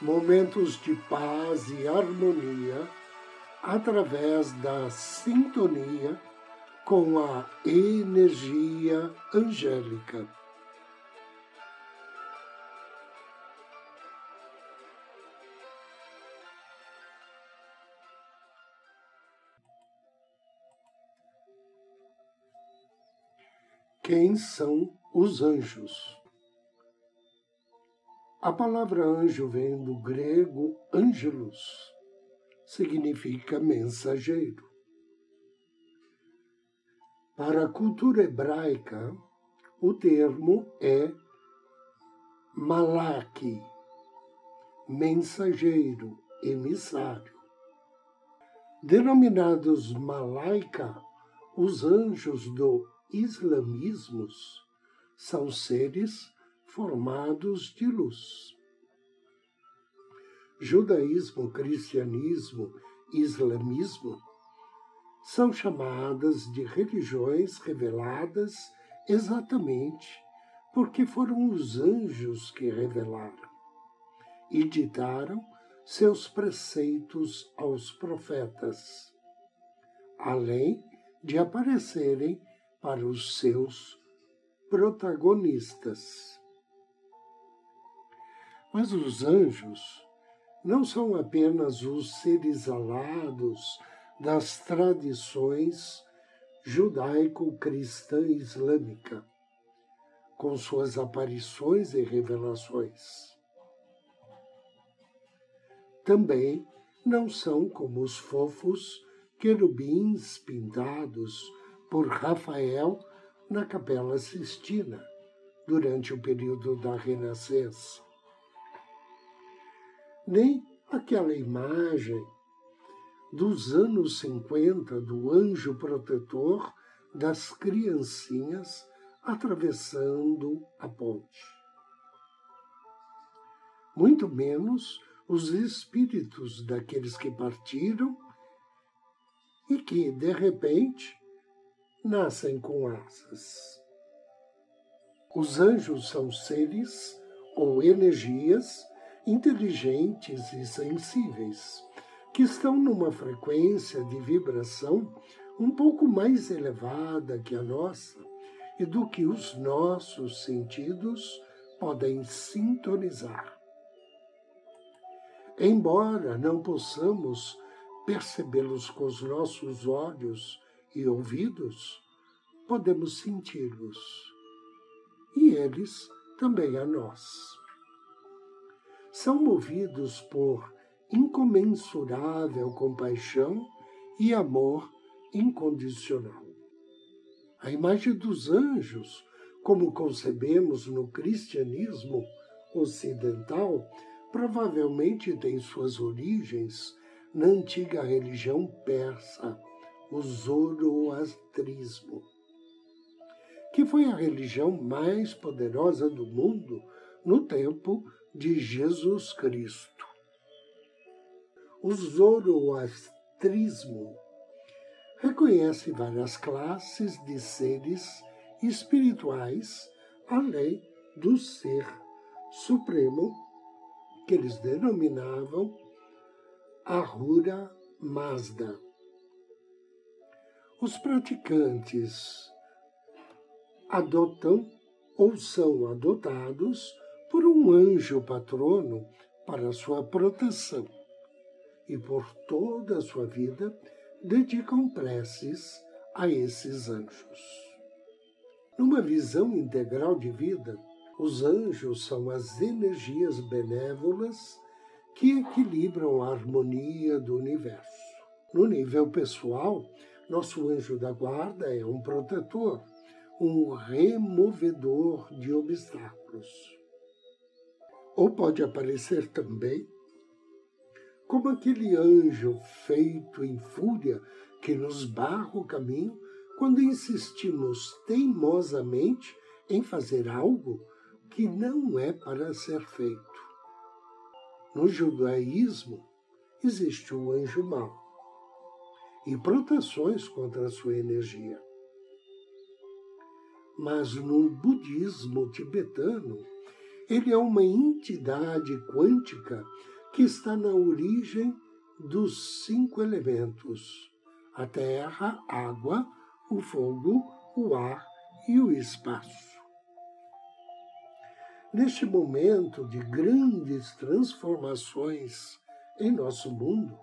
momentos de paz e harmonia através da sintonia com a energia angélica. Quem são os anjos? A palavra anjo vem do grego angelus, significa mensageiro. Para a cultura hebraica, o termo é malaki, mensageiro, emissário. Denominados malaika, os anjos do islamismo são seres formados de luz. Judaísmo, cristianismo e islamismo são chamadas de religiões reveladas exatamente porque foram os anjos que revelaram e ditaram seus preceitos aos profetas, além de aparecerem para os seus protagonistas. Mas os anjos não são apenas os seres alados das tradições judaico-cristã islâmica, com suas aparições e revelações. Também não são como os fofos querubins pintados por Rafael na Capela Sistina, durante o período da Renascença nem aquela imagem dos anos 50 do anjo protetor das criancinhas atravessando a ponte. Muito menos os espíritos daqueles que partiram e que, de repente, nascem com asas. Os anjos são seres ou energias inteligentes e sensíveis, que estão numa frequência de vibração um pouco mais elevada que a nossa e do que os nossos sentidos podem sintonizar. Embora não possamos percebê-los com os nossos olhos e ouvidos, podemos senti-los. E eles também a nós são movidos por incomensurável compaixão e amor incondicional. A imagem dos anjos, como concebemos no cristianismo ocidental, provavelmente tem suas origens na antiga religião persa, o zoroastrismo, que foi a religião mais poderosa do mundo no tempo de Jesus Cristo. O zoroastrismo reconhece várias classes de seres espirituais além do ser supremo que eles denominavam Ahura Mazda. Os praticantes adotam ou são adotados um anjo patrono para sua proteção e por toda a sua vida dedicam preces a esses anjos. Numa visão integral de vida, os anjos são as energias benévolas que equilibram a harmonia do universo. No nível pessoal, nosso anjo da guarda é um protetor, um removedor de obstáculos Ou pode aparecer também como aquele anjo feito em fúria que nos barra o caminho quando insistimos teimosamente em fazer algo que não é para ser feito. No judaísmo existe o anjo mau e proteções contra a sua energia. Mas no budismo tibetano, ele é uma entidade quântica que está na origem dos cinco elementos: a terra, a água, o fogo, o ar e o espaço. Neste momento de grandes transformações em nosso mundo,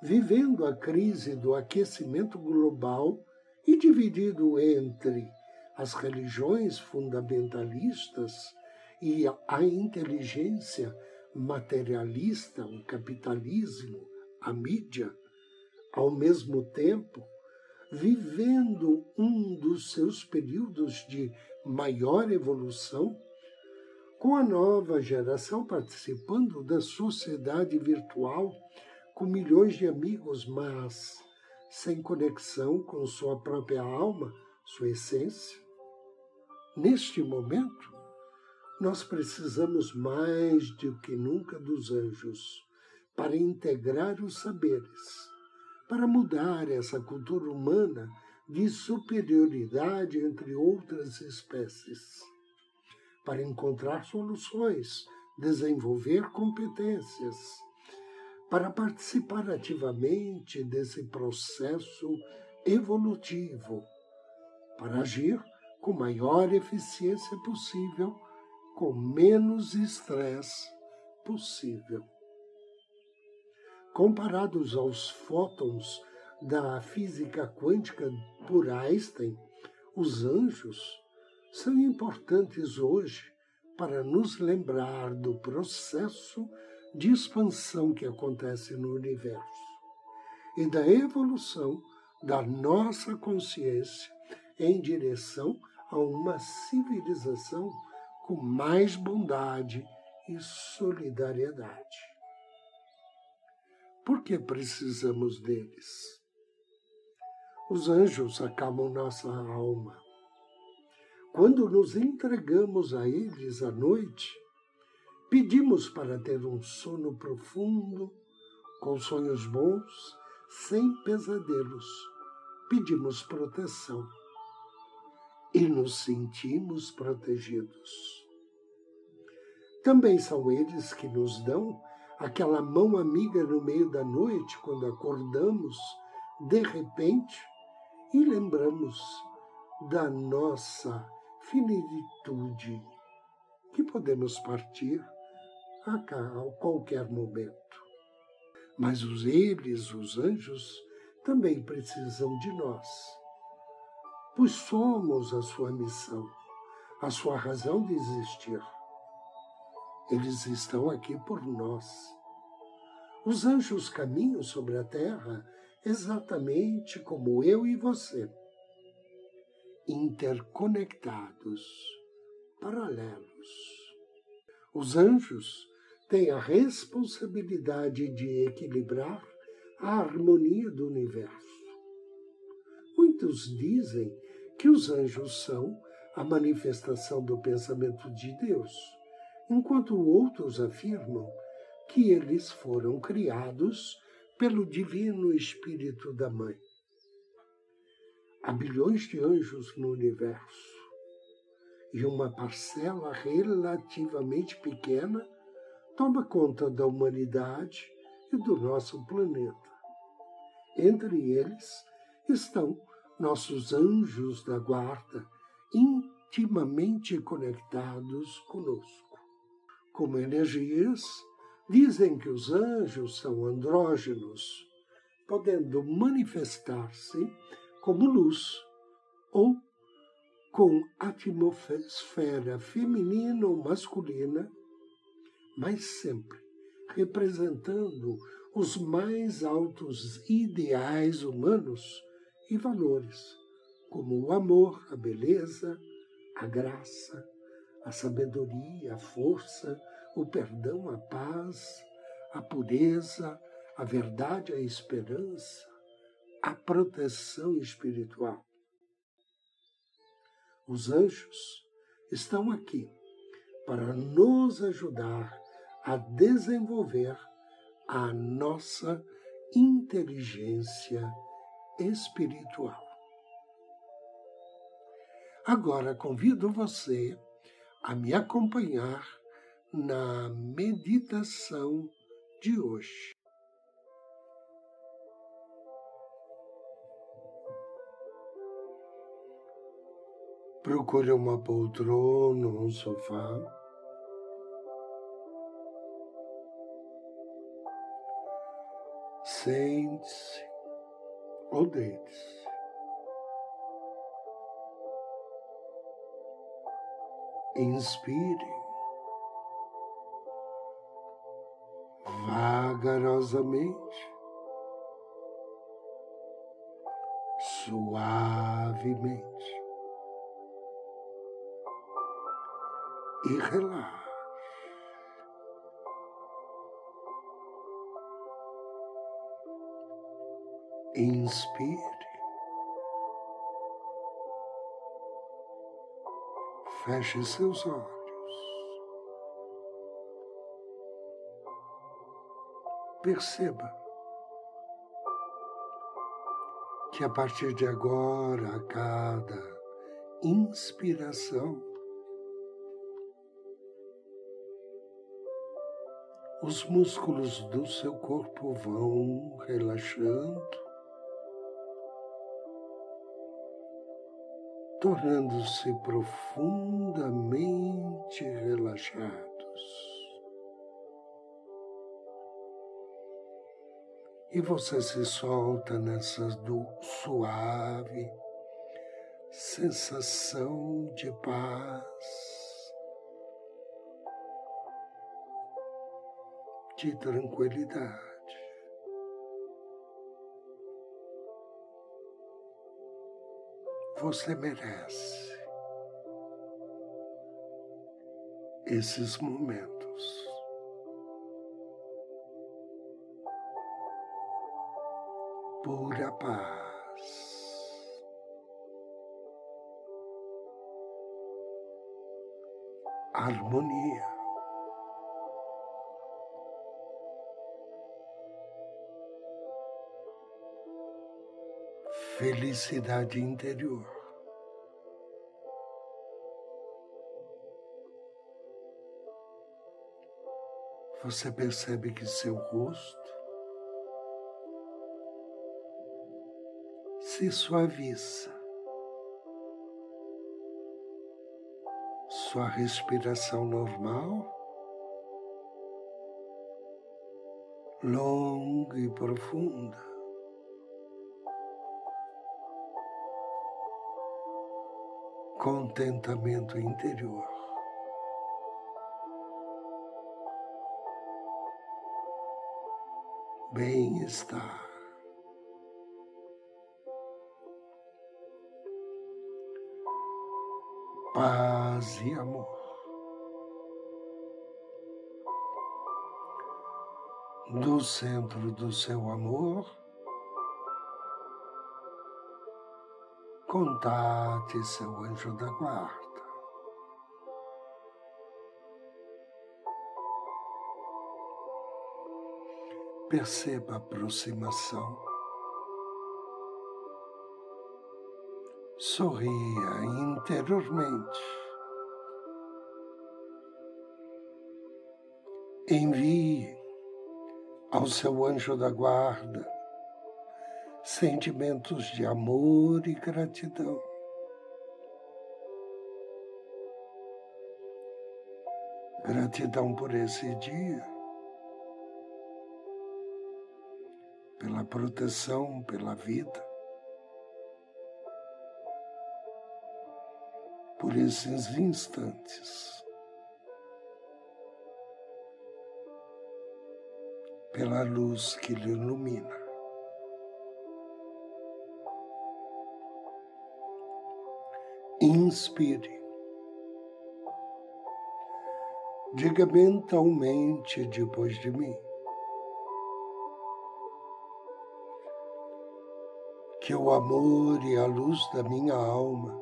vivendo a crise do aquecimento global e dividido entre as religiões fundamentalistas e a inteligência materialista, o capitalismo, a mídia, ao mesmo tempo, vivendo um dos seus períodos de maior evolução, com a nova geração participando da sociedade virtual, com milhões de amigos, mas sem conexão com sua própria alma, sua essência. Neste momento, nós precisamos mais do que nunca dos anjos para integrar os saberes, para mudar essa cultura humana de superioridade entre outras espécies, para encontrar soluções, desenvolver competências, para participar ativamente desse processo evolutivo, para agir com maior eficiência possível com menos estresse possível. Comparados aos fótons da física quântica por Einstein, os anjos são importantes hoje para nos lembrar do processo de expansão que acontece no universo e da evolução da nossa consciência em direção a uma civilização com mais bondade e solidariedade. Por que precisamos deles? Os anjos acalmam nossa alma. Quando nos entregamos a eles à noite, pedimos para ter um sono profundo, com sonhos bons, sem pesadelos. Pedimos proteção e nos sentimos protegidos. Também são eles que nos dão aquela mão amiga no meio da noite, quando acordamos de repente e lembramos da nossa finitude, que podemos partir a qualquer momento. Mas os eles, os anjos, também precisam de nós pois somos a sua missão, a sua razão de existir. Eles estão aqui por nós. Os anjos caminham sobre a terra exatamente como eu e você, interconectados, paralelos. Os anjos têm a responsabilidade de equilibrar a harmonia do universo. Muitos dizem que os anjos são a manifestação do pensamento de Deus, enquanto outros afirmam que eles foram criados pelo Divino Espírito da Mãe. Há bilhões de anjos no universo e uma parcela relativamente pequena toma conta da humanidade e do nosso planeta. Entre eles estão nossos anjos da guarda, intimamente conectados conosco. Como energias, dizem que os anjos são andrógenos, podendo manifestar-se como luz ou com atmosfera feminina ou masculina, mas sempre representando os mais altos ideais humanos e valores, como o amor, a beleza, a graça, a sabedoria, a força, o perdão, a paz, a pureza, a verdade, a esperança, a proteção espiritual. Os anjos estão aqui para nos ajudar a desenvolver a nossa inteligência espiritual. Agora convido você a me acompanhar na meditação de hoje. Procure uma poltrona um sofá. Sente-se ou deite-se. Inspire vagarosamente, suavemente e relaxe. Inspire. Feche seus olhos. Perceba que a partir de agora, a cada inspiração, os músculos do seu corpo vão relaxando tornando-se profundamente relaxados. E você se solta nessa suave sensação de paz, de tranquilidade. Você merece esses momentos. Pura paz. Harmonia. Felicidade interior. Você percebe que seu rosto se suaviza, sua respiração normal, longa e profunda. Contentamento interior. Bem-estar. Paz e amor. Do centro do seu amor, contate seu anjo da guarda. Perceba a aproximação. Sorria interiormente. Envie ao seu anjo da guarda sentimentos de amor e gratidão. Gratidão por esse dia, pela proteção, pela vida, por esses instantes. Pela luz que lhe ilumina. Inspire. diga mentalmente depois de mim. Que o amor e a luz da minha alma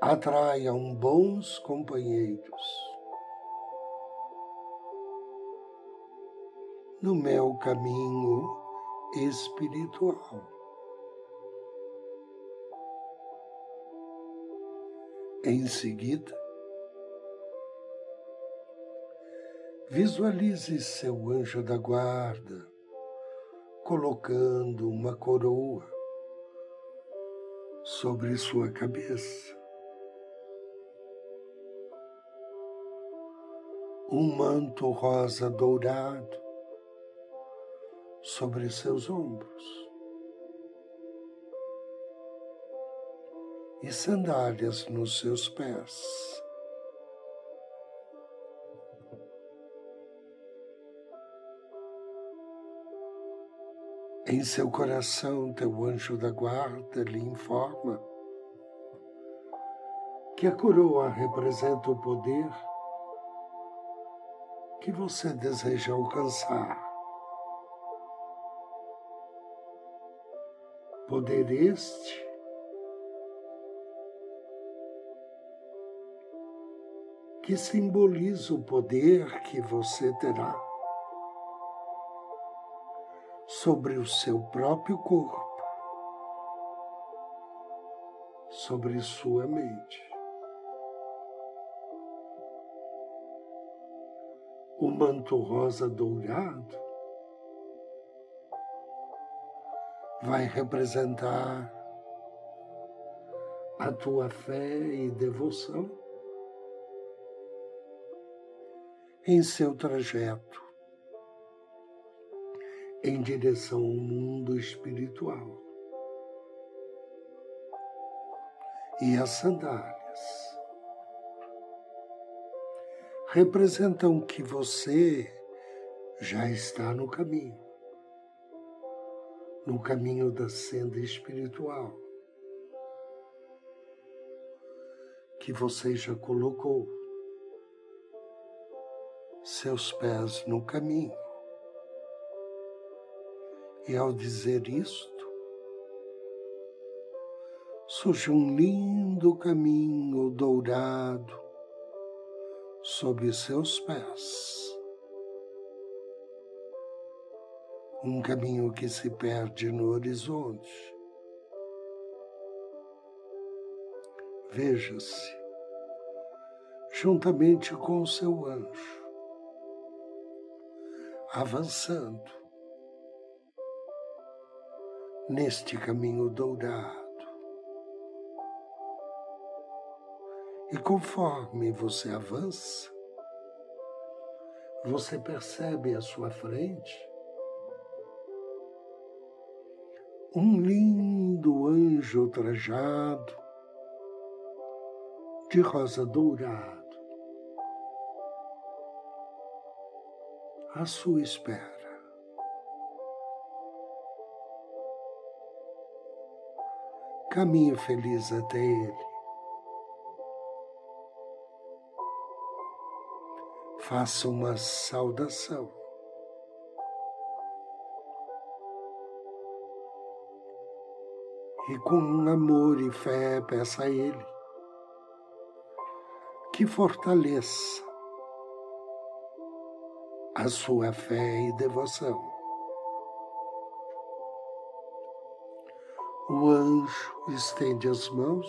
atraiam bons companheiros no meu caminho espiritual. Em seguida, visualize seu anjo da guarda colocando uma coroa sobre sua cabeça. Um manto rosa dourado sobre seus ombros. E sandálias nos seus pés. Em seu coração, teu anjo da guarda lhe informa que a coroa representa o poder que você deseja alcançar. Poder este que simboliza o poder que você terá sobre o seu próprio corpo, sobre sua mente. O manto rosa dourado vai representar a tua fé e devoção em seu trajeto em direção ao mundo espiritual. E as sandálias representam que você já está no caminho, no caminho da senda espiritual, que você já colocou seus pés no caminho. E ao dizer isto, surge um lindo caminho dourado sob seus pés. Um caminho que se perde no horizonte. Veja-se, juntamente com o seu anjo, avançando neste caminho dourado. E conforme você avança, você percebe à sua frente um lindo anjo trajado de rosa dourada. À sua espera. Caminhe feliz até Ele. Faça uma saudação. E com amor e fé peça a Ele que fortaleça a sua fé e devoção. O anjo estende as mãos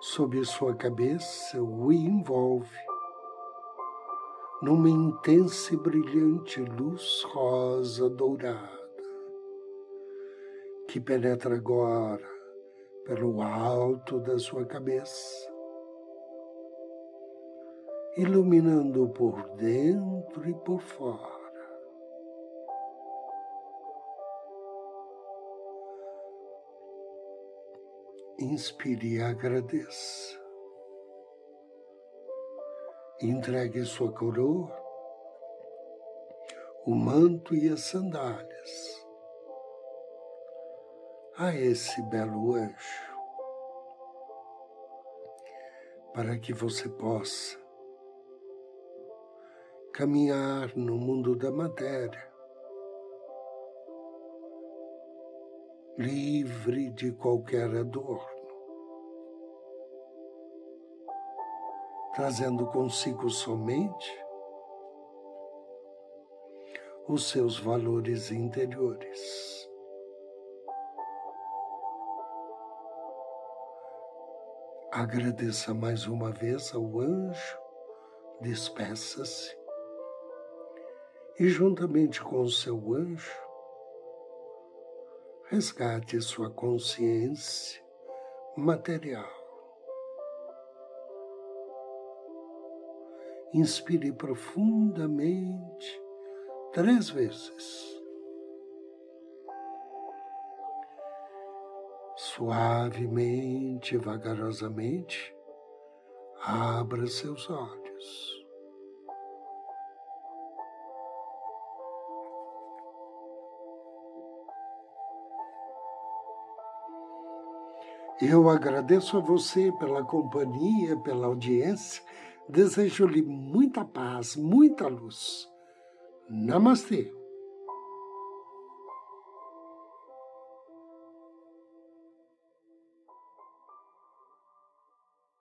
sobre sua cabeça, o envolve numa intensa e brilhante luz rosa dourada que penetra agora pelo alto da sua cabeça iluminando por dentro e por fora. Inspire e agradeça. Entregue sua coroa, o manto e as sandálias a esse belo anjo, para que você possa caminhar no mundo da matéria, livre de qualquer adorno, trazendo consigo somente os seus valores interiores. Agradeça mais uma vez ao anjo, despeça-se e, juntamente com o seu anjo, resgate sua consciência material. Inspire profundamente três vezes. Suavemente, vagarosamente, abra seus olhos. Eu agradeço a você pela companhia, pela audiência. Desejo-lhe muita paz, muita luz. Namaste.